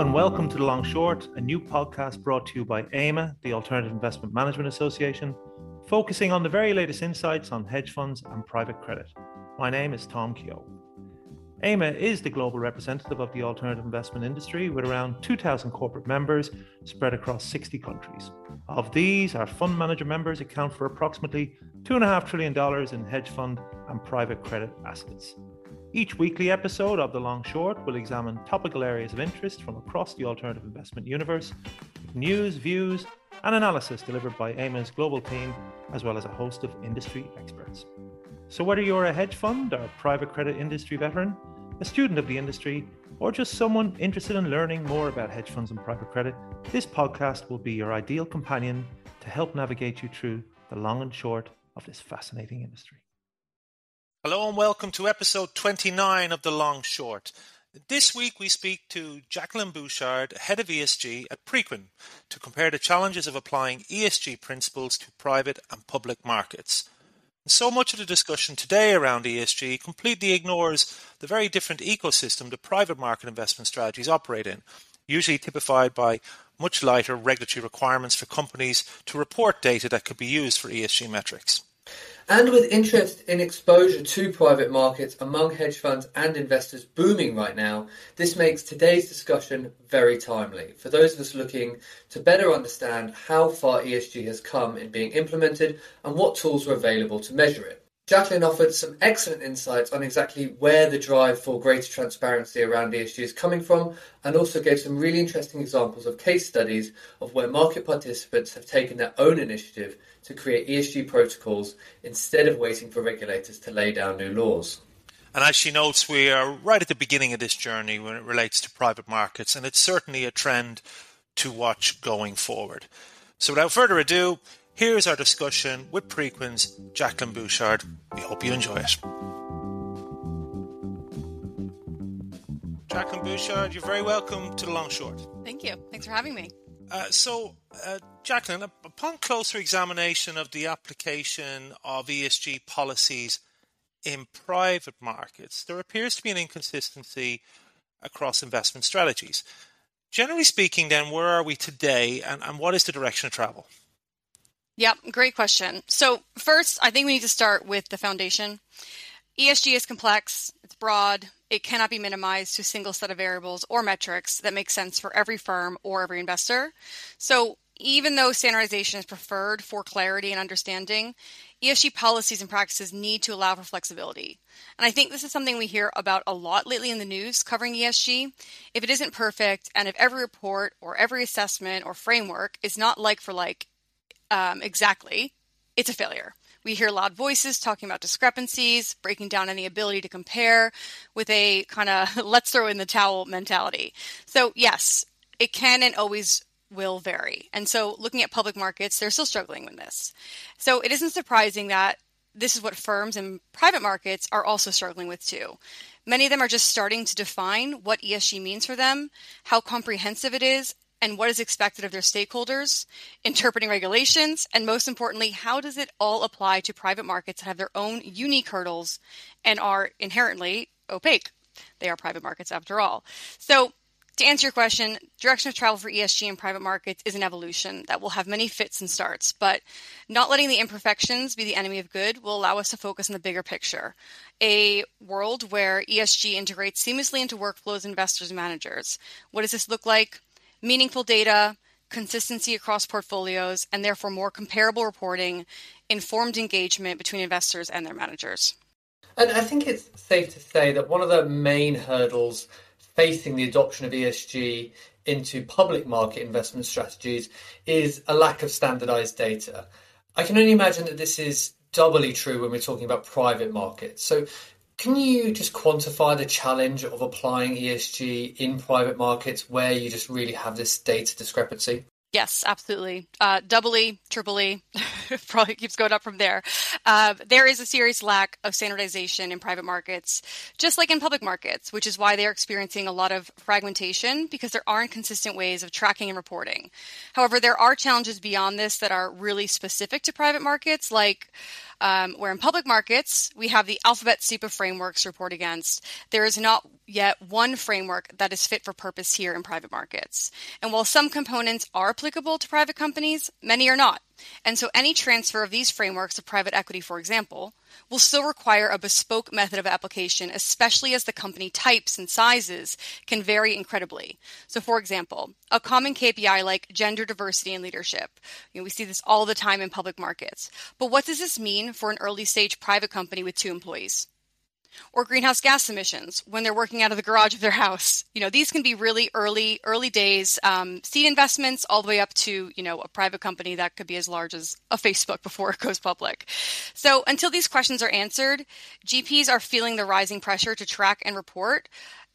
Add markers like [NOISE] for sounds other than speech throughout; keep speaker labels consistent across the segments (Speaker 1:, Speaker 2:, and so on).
Speaker 1: and welcome to The Long Short, a new podcast brought to you by AIMA, the Alternative Investment Management Association, focusing on the very latest insights on hedge funds and private credit. My name is Tom Keogh. AIMA is the global representative of the alternative investment industry with around 2,000 corporate members spread across 60 countries. Of these, our fund manager members account for approximately $2.5 trillion in hedge fund and private credit assets. Each weekly episode of The Long Short will examine topical areas of interest from across the alternative investment universe, news, views, and analysis delivered by AIMA's global team, as well as a host of industry experts. So, whether you're a hedge fund or private credit industry veteran, a student of the industry, or just someone interested in learning more about hedge funds and private credit, this podcast will be your ideal companion to help navigate you through the long and short of this fascinating industry.
Speaker 2: Hello and welcome to episode 29 of The Long Short. This week we speak to Jaclyn Bouchard, head of ESG at Preqin, to compare the challenges of applying ESG principles to private and public markets. So much of the discussion today around ESG completely ignores the very different ecosystem the private market investment strategies operate in, usually typified by much lighter regulatory requirements for companies to report data that could be used for ESG metrics.
Speaker 3: And with interest in exposure to private markets among hedge funds and investors booming right now, this makes today's discussion very timely for those of us looking to better understand how far ESG has come in being implemented and what tools are available to measure it. Jaclyn offered some excellent insights on exactly where the drive for greater transparency around ESG is coming from, and also gave some really interesting examples of case studies of where market participants have taken their own initiative to create ESG protocols instead of waiting for regulators to lay down new laws.
Speaker 2: And as she notes, we are right at the beginning of this journey when it relates to private markets, and it's certainly a trend to watch going forward. So, without further ado, Here's our discussion with Preqin's Jaclyn Bouchard. We hope you enjoy it. Jaclyn Bouchard, you're very welcome to the Long Short.
Speaker 4: Thank you. Thanks for having me.
Speaker 2: Uh, so, uh, Jaclyn, upon closer examination of the application of ESG policies in private markets, there appears to be an inconsistency across investment strategies. Generally speaking, then, where are we today and, and what is the direction of travel?
Speaker 4: Yep, great question. So, first, I think we need to start with the foundation. ESG is complex, it's broad, it cannot be minimized to a single set of variables or metrics that make sense for every firm or every investor. So, even though standardization is preferred for clarity and understanding, ESG policies and practices need to allow for flexibility. And I think this is something we hear about a lot lately in the news covering ESG. If it isn't perfect, and if every report or every assessment or framework is not like for like, um, exactly, it's a failure. We hear loud voices talking about discrepancies, breaking down any ability to compare with a kind of [LAUGHS] let's throw in the towel mentality. So, yes, it can and always will vary. And so, looking at public markets, they're still struggling with this. So, it isn't surprising that this is what firms and private markets are also struggling with too. Many of them are just starting to define what ESG means for them, how comprehensive it is, and what is expected of their stakeholders, interpreting regulations, and most importantly, how does it all apply to private markets that have their own unique hurdles and are inherently opaque? They are private markets after all. So, to answer your question, direction of travel for ESG in private markets is an evolution that will have many fits and starts, but not letting the imperfections be the enemy of good will allow us to focus on the bigger picture. A world where ESG integrates seamlessly into workflows, investors, and managers. What does this look like? Meaningful data, consistency across portfolios, and therefore more comparable reporting, informed engagement between investors and their managers.
Speaker 3: And I think it's safe to say that one of the main hurdles facing the adoption of ESG into public market investment strategies is a lack of standardized data. I can only imagine that this is doubly true when we're talking about private markets. So, can you just quantify the challenge of applying ESG in private markets where you just really have this data discrepancy?
Speaker 4: Yes, absolutely. Uh, double triple [LAUGHS] probably keeps going up from there. Uh, there is a serious lack of standardization in private markets, just like in public markets, which is why they're experiencing a lot of fragmentation because there aren't consistent ways of tracking and reporting. However, there are challenges beyond this that are really specific to private markets, like Um, where in public markets, we have the alphabet soup of frameworks report against. There is not yet one framework that is fit for purpose here in private markets. And while some components are applicable to private companies, many are not. And so any transfer of these frameworks to private equity, for example, will still require a bespoke method of application, especially as the company types and sizes can vary incredibly. So, for example, a common KPI like gender diversity in leadership. You know, we see this all the time in public markets. But what does this mean for an early stage private company with two employees? Or greenhouse gas emissions when they're working out of the garage of their house. You know, these can be really early, early days um, seed investments, all the way up to you know a private company that could be as large as a Facebook [LAUGHS] before it goes public. So until these questions are answered, GPs are feeling the rising pressure to track and report,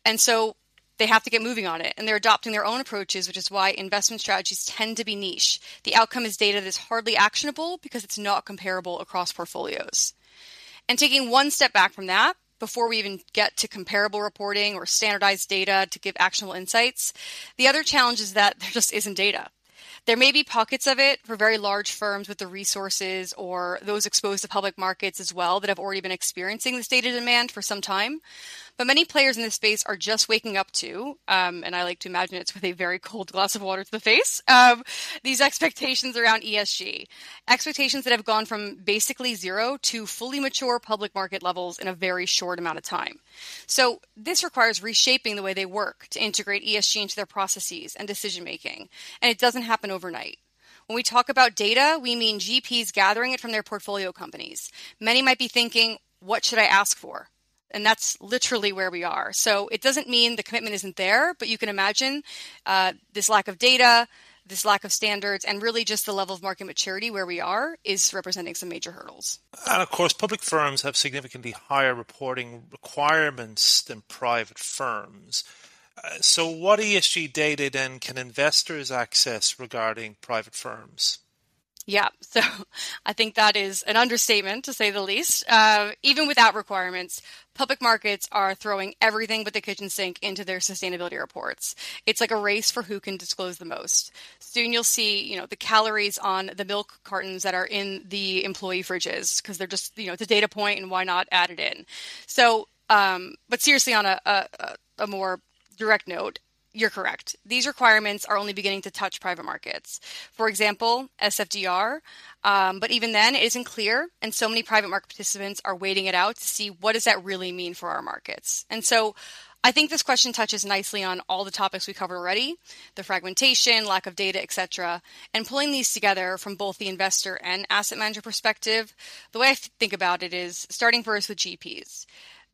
Speaker 4: and so they have to get moving on it and they're adopting their own approaches, which is why investment strategies tend to be niche. The outcome is data that is hardly actionable because it's not comparable across portfolios. And taking one step back from that, before we even get to comparable reporting or standardized data to give actionable insights. The other challenge is that [LAUGHS] there just isn't data. There may be pockets of it for very large firms with the resources or those exposed to public markets as well that have already been experiencing this data demand for some time. But many players in this space are just waking up to, um, and I like to imagine it's with a very cold glass of water to the face, um, these expectations around ESG. Expectations that have gone from basically zero to fully mature public market levels in a very short amount of time. So this requires reshaping the way they work to integrate ESG into their processes and decision making. And it doesn't happen overnight. When we talk about data, we mean GPs gathering it from their portfolio companies. Many might be thinking, what should I ask for? And that's literally where we are. So it doesn't mean the commitment isn't there, but you can imagine uh, this lack of data, this lack of standards, and really just the level of market maturity where we are is representing some major hurdles.
Speaker 2: And of course, public firms have significantly higher reporting requirements than private firms. Uh, so, what ESG data then can investors access regarding private firms?
Speaker 4: Yeah, [LAUGHS] so I think that is an understatement to say the least. Uh, even without requirements, public markets are throwing everything but the kitchen sink into their sustainability reports. It's like a race for who can disclose the most. Soon you'll see, you know, the calories on the milk cartons that are in the employee fridges because they're just, you know, it's a data point and why not add it in? So, um, but seriously, on a, a, a more direct note, you're correct. These requirements are only beginning to touch private markets. For example, SFDR, um, but even then, it isn't clear, and so many private market participants are waiting it out to see what does that really mean for our markets. And so, I think this question touches nicely on all the topics we covered already: the fragmentation, lack of data, etc. And pulling these together from both the investor and asset manager perspective, the way I think about it is starting first with GPs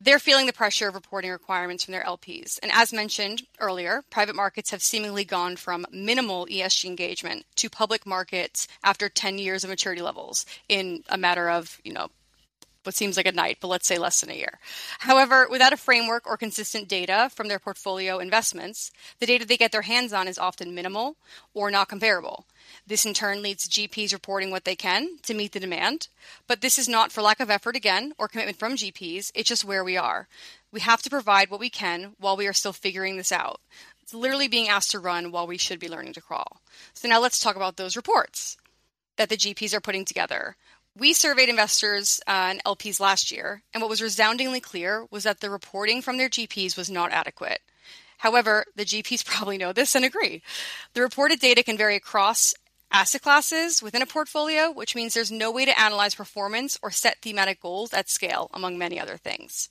Speaker 4: they're feeling the pressure of reporting requirements from their LPs. And as mentioned earlier, private markets have seemingly gone from minimal ESG engagement to public markets after 10 years of maturity levels in a matter of, you know, what seems like a night, but let's say less than a year. However, without a framework or consistent data from their portfolio investments, the data they get their hands on is often minimal or not comparable. This in turn leads to GPs reporting what they can to meet the demand. But this is not for lack of effort again or commitment from GPs, it's just where we are. We have to provide what we can while we are still figuring this out. It's literally being asked to run while we should be learning to crawl. So now let's talk about those reports that the GPs are putting together. We surveyed investors uh, and LPs last year, and what was resoundingly clear was that the reporting from their GPs was not adequate. However, the GPs [LAUGHS] probably know this and agree. The reported data can vary across asset classes within a portfolio, which means there's no way to analyze performance or set thematic goals at scale, among many other things.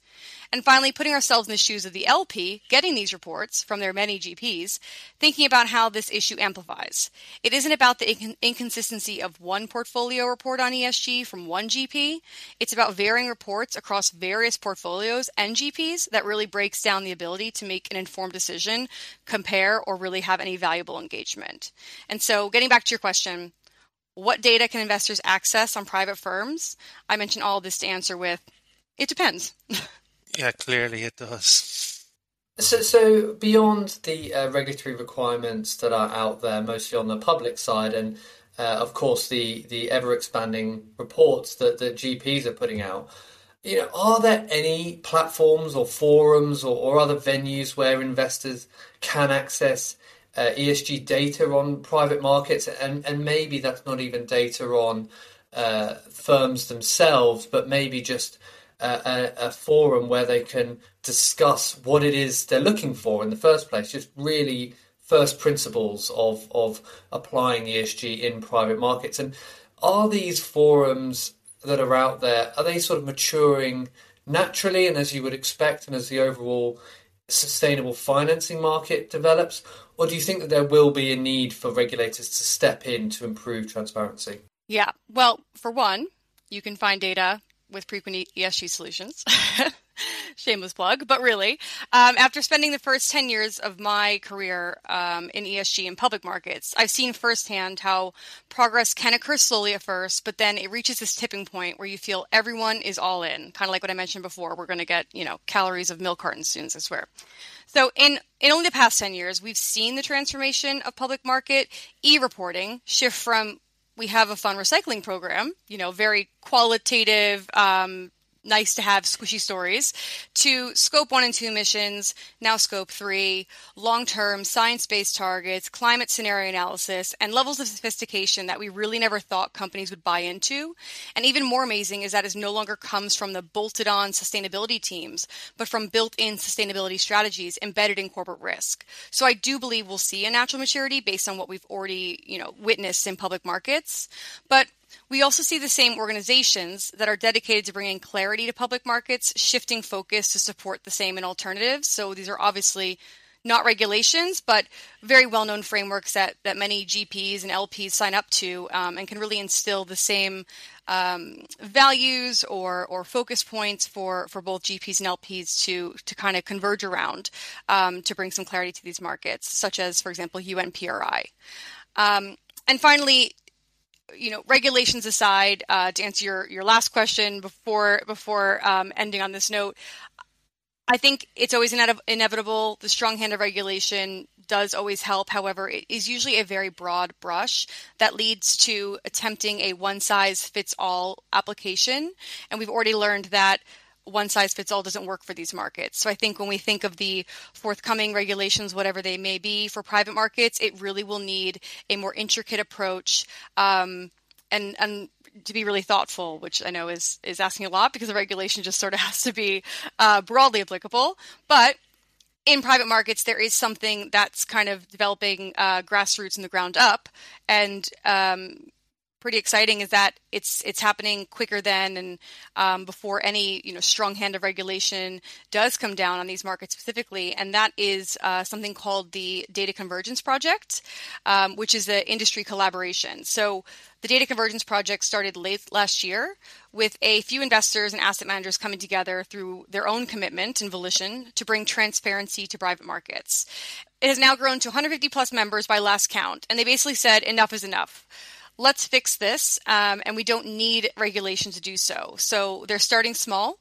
Speaker 4: And finally, putting ourselves in the shoes of the LP, getting these reports from their many GPs, thinking about how this issue amplifies. It isn't about the inc- inconsistency of one portfolio report on ESG from one GP. It's about varying reports across various portfolios and GPs that really breaks down the ability to make an informed decision, compare, or really have any valuable engagement. And so, getting back to your question, what data can investors access on private firms? I mentioned all this to answer with it depends. [LAUGHS]
Speaker 2: Yeah, clearly it does.
Speaker 3: So, so beyond the uh, regulatory requirements that are out there, mostly on the public side, and uh, of course the the ever expanding reports that the GPs are putting out, you know, are there any platforms or forums or, or other venues where investors can access uh, ESG data on private markets, and and maybe that's not even data on uh, firms themselves, but maybe just a, a, forum where they can discuss what it is they're looking for in the first place. Just really first principles of of applying ESG in private markets. And are these forums that are out there are they sort of maturing naturally and as you would expect, and as the overall sustainable financing market develops, or do you think that there will be a need for regulators to step in to improve transparency?
Speaker 4: Yeah. Well, for one, you can find data with Preqin ESG solutions. [LAUGHS] [LAUGHS] Shameless plug, but really, um, after spending the first 10 years of my career um, in ESG and public markets, I've seen firsthand how progress can occur slowly at first, but then it reaches this tipping point where you feel everyone is all in. Kind of like what I mentioned before, we're going to get, you know, calories of milk cartons soon, I swear. So in, in only the past 10 years, we've seen the transformation of public market e-reporting shift from we have a fun recycling program, you know, very qualitative, um, nice to have squishy stories to scope one and two emissions, now scope three, long term science based targets, climate scenario analysis, and levels of sophistication that we really never thought companies would buy into. And even more amazing is that it no longer comes from the bolted on sustainability teams, but from built in sustainability strategies embedded in corporate risk. So I do believe we'll see a natural maturity based on what we've already, you know, witnessed in public markets. But we also see the same organizations that are dedicated to bringing clarity to public markets shifting focus to support the same in alternatives. So these are obviously not regulations, but very well known frameworks that, that many GPs and LPs sign up to um, and can really instill the same um, values or, or focus points for, for both GPs and LPs to, to kind of converge around um, to bring some clarity to these markets, such as, for example, UNPRI. Um, and finally, you know, regulations aside, uh, to answer your, your last question before before um, ending on this note, I think it's always ine- inevitable. The strong hand of regulation does always help. However, it is usually a very broad brush that leads to attempting a one size fits all application. And we've already learned that one size fits all doesn't work for these markets. So I think when we think of the forthcoming regulations, whatever they may be for private markets, it really will need a more intricate approach um, and and to be really thoughtful, which I know is is asking a lot because the regulation just sort of [LAUGHS] has to be uh, broadly applicable, but in private markets, there is something that's kind of developing uh, grassroots in the ground up, and um, pretty exciting is that it's it's happening quicker than and um, before any you know strong hand of regulation does come down on these markets specifically, and that is uh, something called the Data Convergence Project, um, which is the industry collaboration. So the Data Convergence Project started late last year with a few investors and asset managers coming together through their own commitment and volition to bring transparency to private markets. It has now grown to 150 plus members by last count, and they basically said enough is enough let's fix this, um, and we don't need regulation to do so. So they're starting small,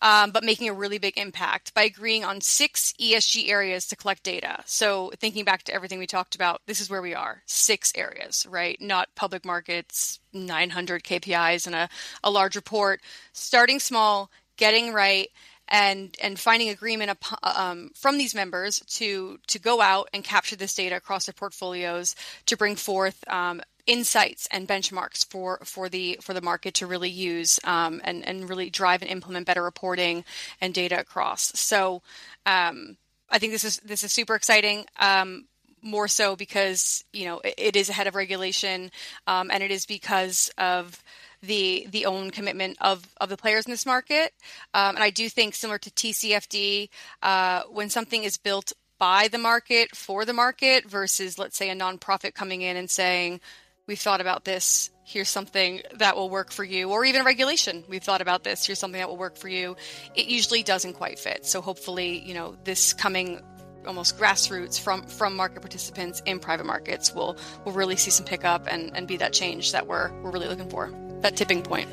Speaker 4: um, but making a really big impact by agreeing on six ESG areas to collect data. So thinking back to everything we talked about, this is where we are six areas, right? Not public markets, 900 KPIs, and a, a large report. Starting small, getting right and and finding agreement um, from these members to to go out and capture this data across their portfolios to bring forth um, insights and benchmarks for for the for the market to really use um, and and really drive and implement better reporting and data across. So um, I think this is this is super exciting. Um, more so because you know it, it is ahead of regulation, um, and it is because of the the own commitment of of the players in this market. Um, and I do think similar to TCFD, uh, when something is built by the market for the market versus let's say a nonprofit coming in and saying we've thought about this here's something that will work for you or even regulation we've thought about this here's something that will work for you. It usually doesn't quite fit. So hopefully you know this coming almost grassroots from from market participants in private markets will will really see some pickup and and be that change that we're we're really looking for. That tipping point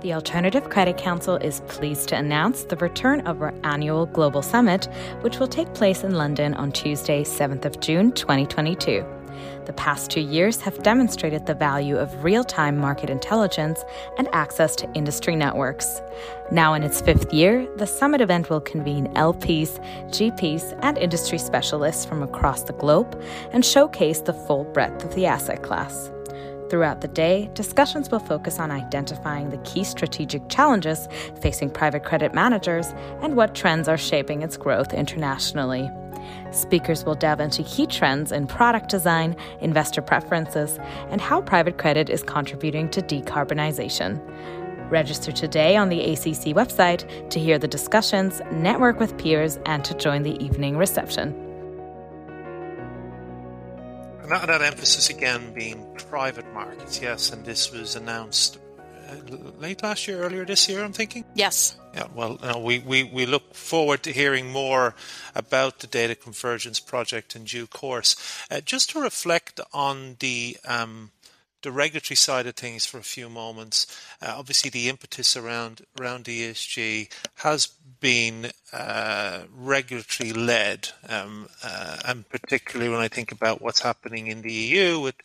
Speaker 5: the Alternative Credit Council is pleased to announce the return of our annual Global Summit, which will take place in London on Tuesday, 7th of June 2022. The past two years have demonstrated the value of real time market intelligence and access to industry networks. Now, in its fifth year, the summit event will convene LPs, GPs, and industry specialists from across the globe and showcase the full breadth of the asset class. Throughout the day, discussions will focus on identifying the key strategic challenges facing private credit managers and what trends are shaping its growth internationally. Speakers will delve into key trends in product design, investor preferences, and how private credit is contributing to decarbonization. Register today on the ACC website to hear the discussions, network with peers, and to join the evening reception.
Speaker 2: That, that emphasis again being private markets, yes, and this was announced uh, late last year, earlier this year, I'm thinking.
Speaker 4: Yes.
Speaker 2: Yeah, well, uh, we, we, we look forward to hearing more about the Data Convergence Project in due course. Uh, just to reflect on the um, the regulatory side of things for a few moments. Uh, obviously, the impetus around around ESG has been uh, regulatory led, um, uh, and particularly when I think about what's happening in the EU with.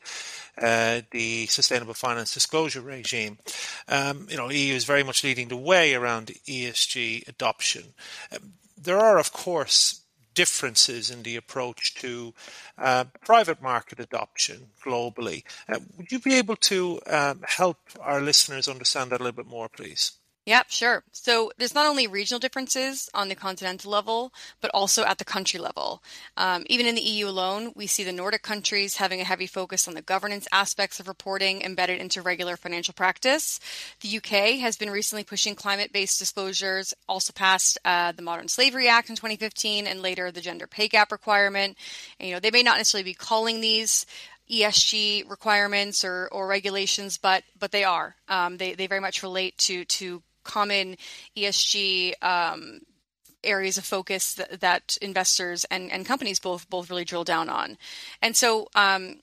Speaker 2: Uh, the sustainable finance disclosure regime, um, you know, EU is very much leading the way around ESG adoption. Um, there are, of course, differences in the approach to uh, private market adoption globally. Uh, would you be able to um, help our listeners understand that a little bit more, please?
Speaker 4: Yep, sure. So there's not only regional differences on the continental level, but also at the country level. Um, even in the EU alone, we see the Nordic countries having a heavy focus on the governance aspects of reporting embedded into regular financial practice. The UK has been recently pushing climate-based disclosures, also passed uh, the Modern Slavery Act in 2015, and later the gender pay gap requirement. And, you know, they may not necessarily be calling these ESG requirements or, or regulations, but but they are. Um, they they very much relate to to common ESG um, areas of focus that, that, investors and, and companies both both really drill down on. And so, um,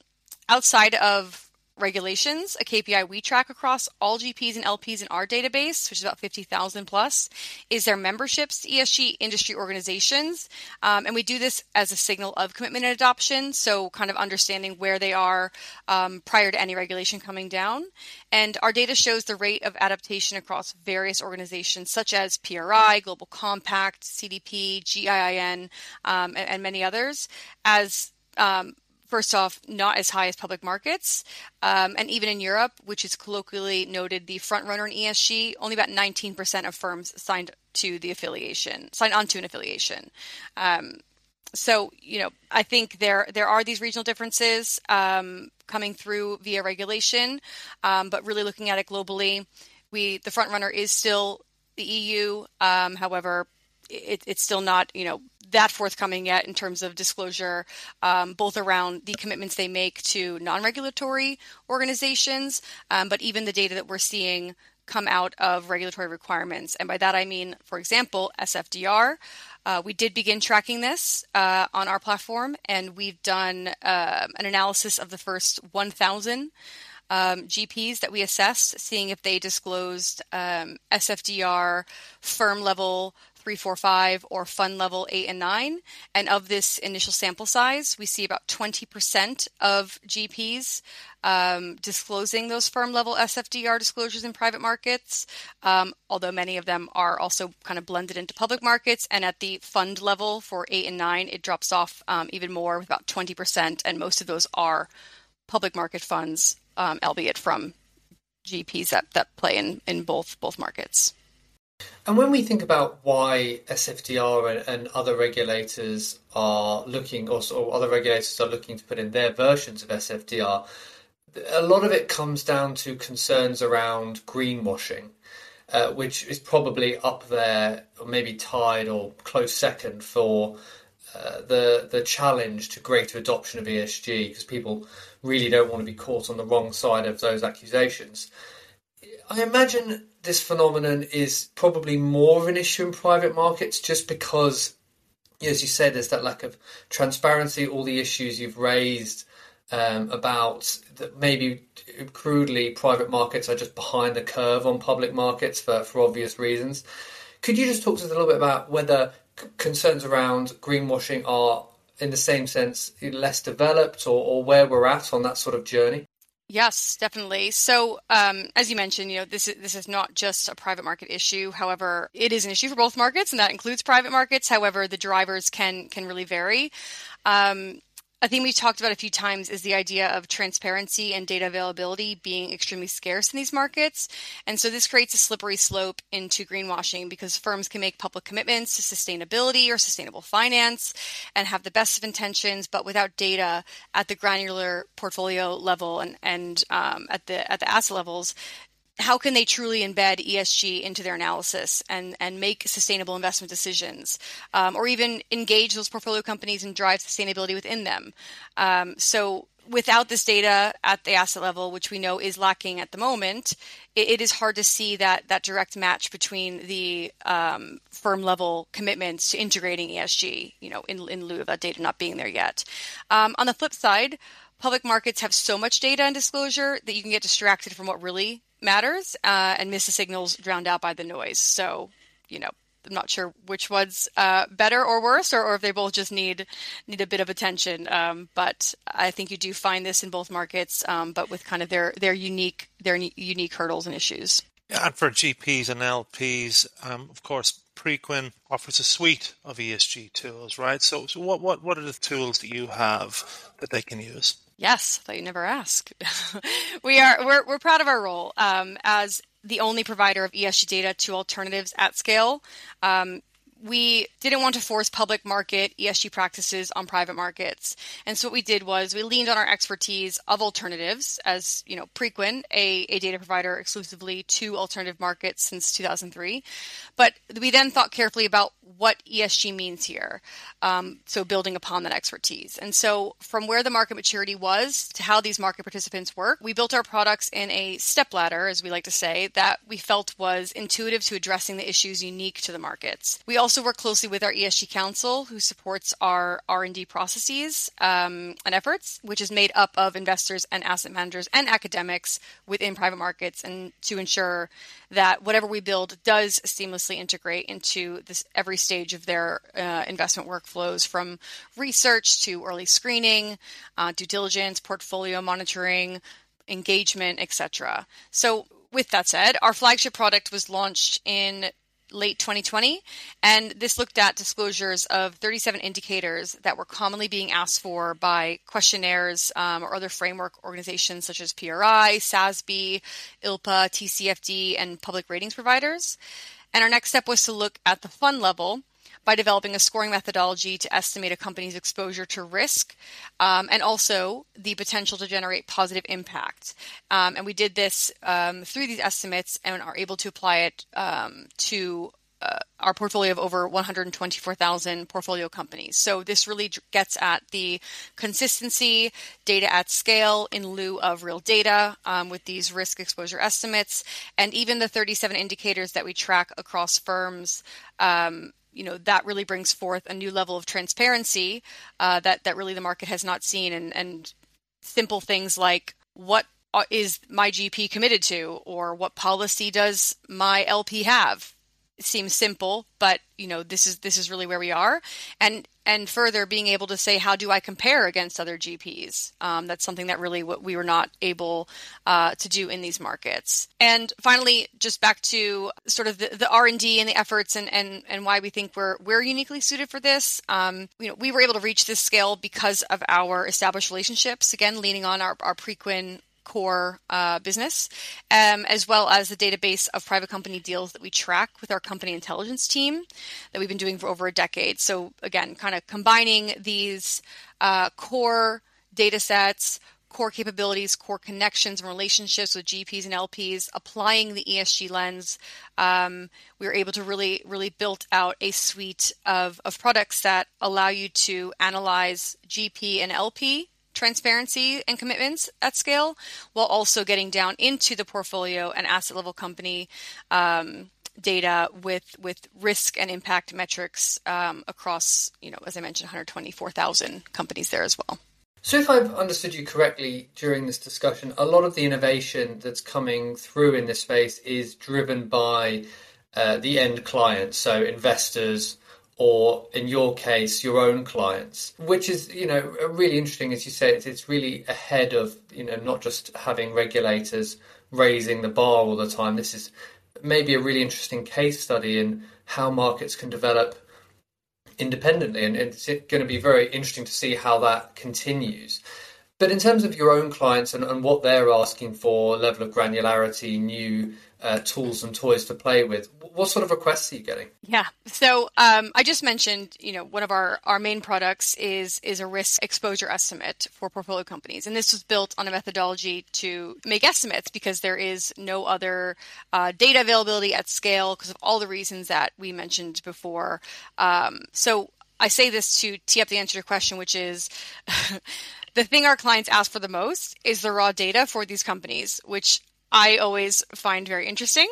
Speaker 4: outside of regulations, a KPI we track across all GPs and LPs in our database, which is about 50,000 plus, is their memberships to ESG industry organizations. Um, and we do this as a signal of commitment and adoption. So, kind of understanding where they are um, prior to any regulation coming down. And our data shows the rate of adaptation across various organizations such as PRI, Global Compact, CDP, GIIN, um, and, and, many others as um, first off, not as high as public markets. Um, and even in Europe, which is colloquially noted the front runner in ESG, only about 19% of firms signed to the affiliation, signed onto an affiliation. Um, so, you know, I think there there are these regional differences um, coming through via regulation, um, but really looking at it globally, we the front runner is still the EU. Um, however, it, it's still not, you know, that forthcoming yet in terms of disclosure, um, both around the commitments they make to non regulatory organizations, um, but even the data that we're seeing come out of regulatory requirements. And by that I mean, for example, SFDR. Uh, we did begin tracking this uh, on our platform, and we've done uh, an analysis of the first 1,000 um, GPs that we assessed, seeing if they disclosed um, SFDR firm level 345 or fund level 8 and 9. And of this initial sample size, we see about 20% of GPs um, disclosing those firm level SFDR disclosures in private markets, um, although many of them are also kind of blended into public markets. And at the fund level for 8 and 9, it drops off um, even more with about 20%. And most of those are public market funds, um, albeit from GPs that, that play in, in both both markets.
Speaker 3: And when we think about why SFDR and, and other regulators are looking, or, or, other regulators are looking to put in their versions of SFDR, a lot of it comes down to concerns around greenwashing, uh, which is probably up there, or maybe tied or close second for uh, the the challenge to greater adoption of ESG, because people really don't want to be caught on the wrong side of those accusations. I imagine this phenomenon is probably more of an issue in private markets just because, as you said, there's that lack of transparency, all the issues you've raised um, about that maybe crudely private markets are just behind the curve on public markets for, for obvious reasons. Could you just talk to us a little bit about whether c- concerns around greenwashing are, in the same sense, less developed or, or where we're at on that sort of journey?
Speaker 4: Yes, definitely. So, um, as you mentioned, you know this is this is not just a private market issue. However, it is an issue for both markets, and that includes private markets. However, the drivers can can really vary. Um, a theme we've talked about a few times is the idea of transparency and data availability being extremely scarce in these markets. And so this creates a slippery slope into greenwashing because firms can make public commitments to sustainability or sustainable finance and have the best of intentions, but without data at the granular portfolio level and, and um, at the at the asset levels, how can they truly embed ESG into their analysis and, and make sustainable investment decisions, um, or even engage those portfolio companies and drive sustainability within them? Um, so, without this data at the asset level, which we know is lacking at the moment, it, it is hard to see that that direct match between the um, firm level commitments to integrating ESG, you know, in, in lieu of that data not being there yet. Um, on the flip side, public markets have so much data and disclosure that you can get distracted from what really matters uh, and miss the signals drowned out by the noise. So, you know, I'm not sure which one's uh, better or worse, or, or, if they both just need need a bit of attention. Um, but I think you do find this in both markets, um, but with kind of their their unique their unique hurdles and issues.
Speaker 2: And for GPs and LPs, um, of course, Preqin offers a suite of ESG tools, right? So, so what what what are the tools that you have that they can use?
Speaker 4: Yes, thought you never ask. [LAUGHS] we are we're we're proud of our role um, as the only provider of ESG data to alternatives at scale. Um, we didn't want to force public market ESG practices on private markets. And so what we did was we leaned on our expertise of alternatives as, you know, Preqin, a, a data provider exclusively to alternative markets since 2003. But we then thought carefully about what ESG means here. Um, so building upon that expertise. And so from where the market maturity was to how these market participants work, we built our products in a step ladder, as we like to say, that we felt was intuitive to addressing the issues unique to the markets. We also also work closely with our ESG Council, who supports our R&D processes um, and efforts, which is made up of investors and asset managers and academics within private markets, and to ensure that whatever we build does seamlessly integrate into this every stage of their uh, investment workflows, from research to early screening, uh, due diligence, portfolio monitoring, engagement, etc. So with that said, our flagship product was launched in late 2020. And this looked at disclosures of 37 indicators that were commonly being asked for by questionnaires um, or other framework organizations such as PRI, SASB, ILPA, TCFD, and public ratings providers. And our next step was to look at the fund level by developing a scoring methodology to estimate a company's exposure to risk um, and also the potential to generate positive impact. Um, and we did this um, through these estimates and are able to apply it um, to uh, our portfolio of over 124,000 portfolio companies. So this really gets at the consistency, data at scale in lieu of real data um, with these risk exposure estimates, and even the 37 indicators that we track across firms um, you know that really brings forth a new level of transparency uh, that that really the market has not seen, and and simple things like what is my GP committed to, or what policy does my LP have seems simple, but you know this is this is really where we are, and and further being able to say how do I compare against other GPs? Um, that's something that really what we were not able uh, to do in these markets. And finally, just back to sort of the, the R and D and the efforts and, and and why we think we're we're uniquely suited for this. Um, you know, we were able to reach this scale because of our established relationships. Again, leaning on our our Preqin core uh, business, um, as well as the database of private company deals that we track with our company intelligence team that we've been doing for over a decade. So, again, kind of combining these uh, core data sets, core capabilities, core connections and relationships with GPs and LPs, applying the ESG lens, um, we were able to really, really build out a suite of, of products that allow you to analyze GP and LP transparency and commitments at scale while also getting down into the portfolio and asset level company um, data with with risk and impact metrics um, across you know as i mentioned 124000 companies there as well.
Speaker 3: So if i've understood you correctly during this discussion a lot of the innovation that's coming through in this space is driven by uh, the end client so investors or in your case, your own clients, which is, you know, really interesting. As you say, it's, it's really ahead of, you know, not just having regulators raising the bar all the time. This is maybe a really interesting case study in how markets can develop independently, and it's going to be very interesting to see how that continues. But in terms of your own clients and, and what they're asking for, level of granularity, new uh, tools and toys to play with, what sort of requests are you getting?
Speaker 4: Yeah. So um, I just mentioned, you know, one of our, our main products is is a risk exposure estimate for portfolio companies, and this was built on a methodology to make estimates because there is no other uh, data availability at scale because of all the reasons that we mentioned before. Um, so I say this to tee up the answer to your question, which is. [LAUGHS] the thing our clients ask for the most is the raw data for these companies, which I always find very interesting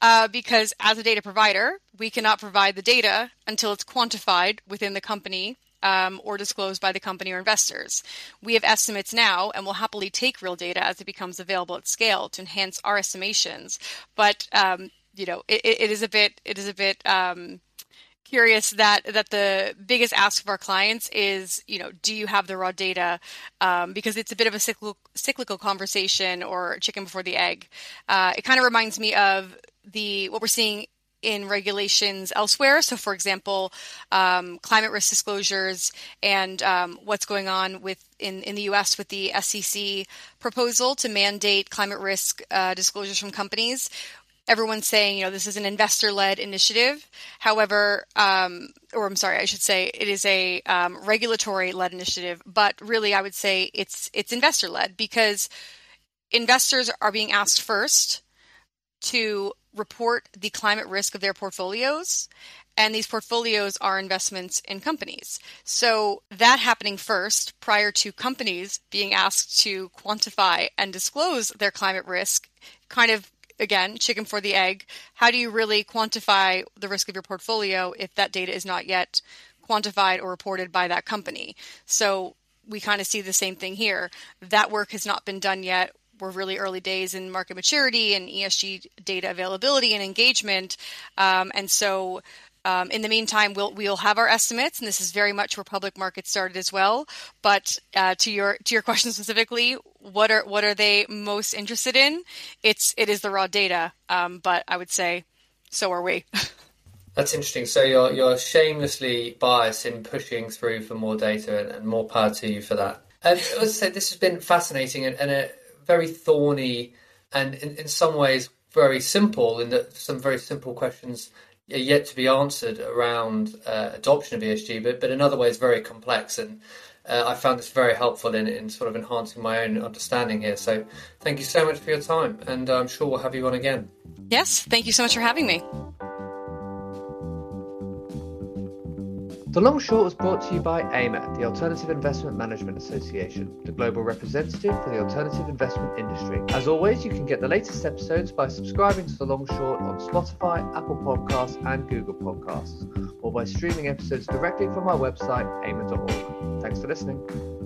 Speaker 4: uh, because as a data provider, we cannot provide the data until it's quantified within the company um, or disclosed by the company or investors. We have estimates now and will happily take real data as it becomes available at scale to enhance our estimations. But um, you know, it, it is a bit it is a bit um, curious that that the biggest ask of our clients is, you know, do you have the raw data? Um, because it's a bit of a cyclical, cyclical conversation or chicken before the egg. Uh, it kind of reminds me of the what we're seeing in regulations elsewhere. So, for example, um, climate risk disclosures and um, what's going on with in, in the U.S. with the SEC proposal to mandate climate risk uh, disclosures from companies everyone's saying, you know, this is an investor-led initiative. However, um, or I'm sorry, I should say it is a um, regulatory-led initiative. But really, I would say it's it's investor-led because investors are being asked first to report the climate risk of their portfolios. And these portfolios are investments in companies. So that happening first prior to companies being asked to quantify and disclose their climate risk kind of again, chicken for the egg. How do you really quantify the risk of your portfolio if that data is not yet quantified or reported by that company? So we kind of see the same thing here. That work has not been done yet. We're really early days in market maturity and ESG data availability and engagement. Um, and so um, in the meantime, we'll we'll have our estimates, and this is very much where public markets started as well. But uh, to your to your question specifically, what are what are they most interested in? It's it is the raw data, um, but I would say so are we. [LAUGHS]
Speaker 3: That's interesting. So you're you're shamelessly biased in pushing through for more data, and, and more power to you for that. And I said, this has been fascinating and, and a very thorny, and in, in some ways very simple. In that some very simple questions are yet to be answered around uh, adoption of ESG, but, but in other ways very complex. And uh, I found this very helpful in, in sort of enhancing my own understanding here. So thank you so much for your time, and I'm sure we'll have you on again.
Speaker 4: Yes, thank you so much for having me.
Speaker 3: The Long Short was brought to you by AIMA, the Alternative Investment Management Association, the global representative for the alternative investment industry. As always, you can get the latest episodes by subscribing to The Long Short on Spotify, Apple Podcasts, and Google Podcasts, or by streaming episodes directly from our website, aima.org. Thanks for listening.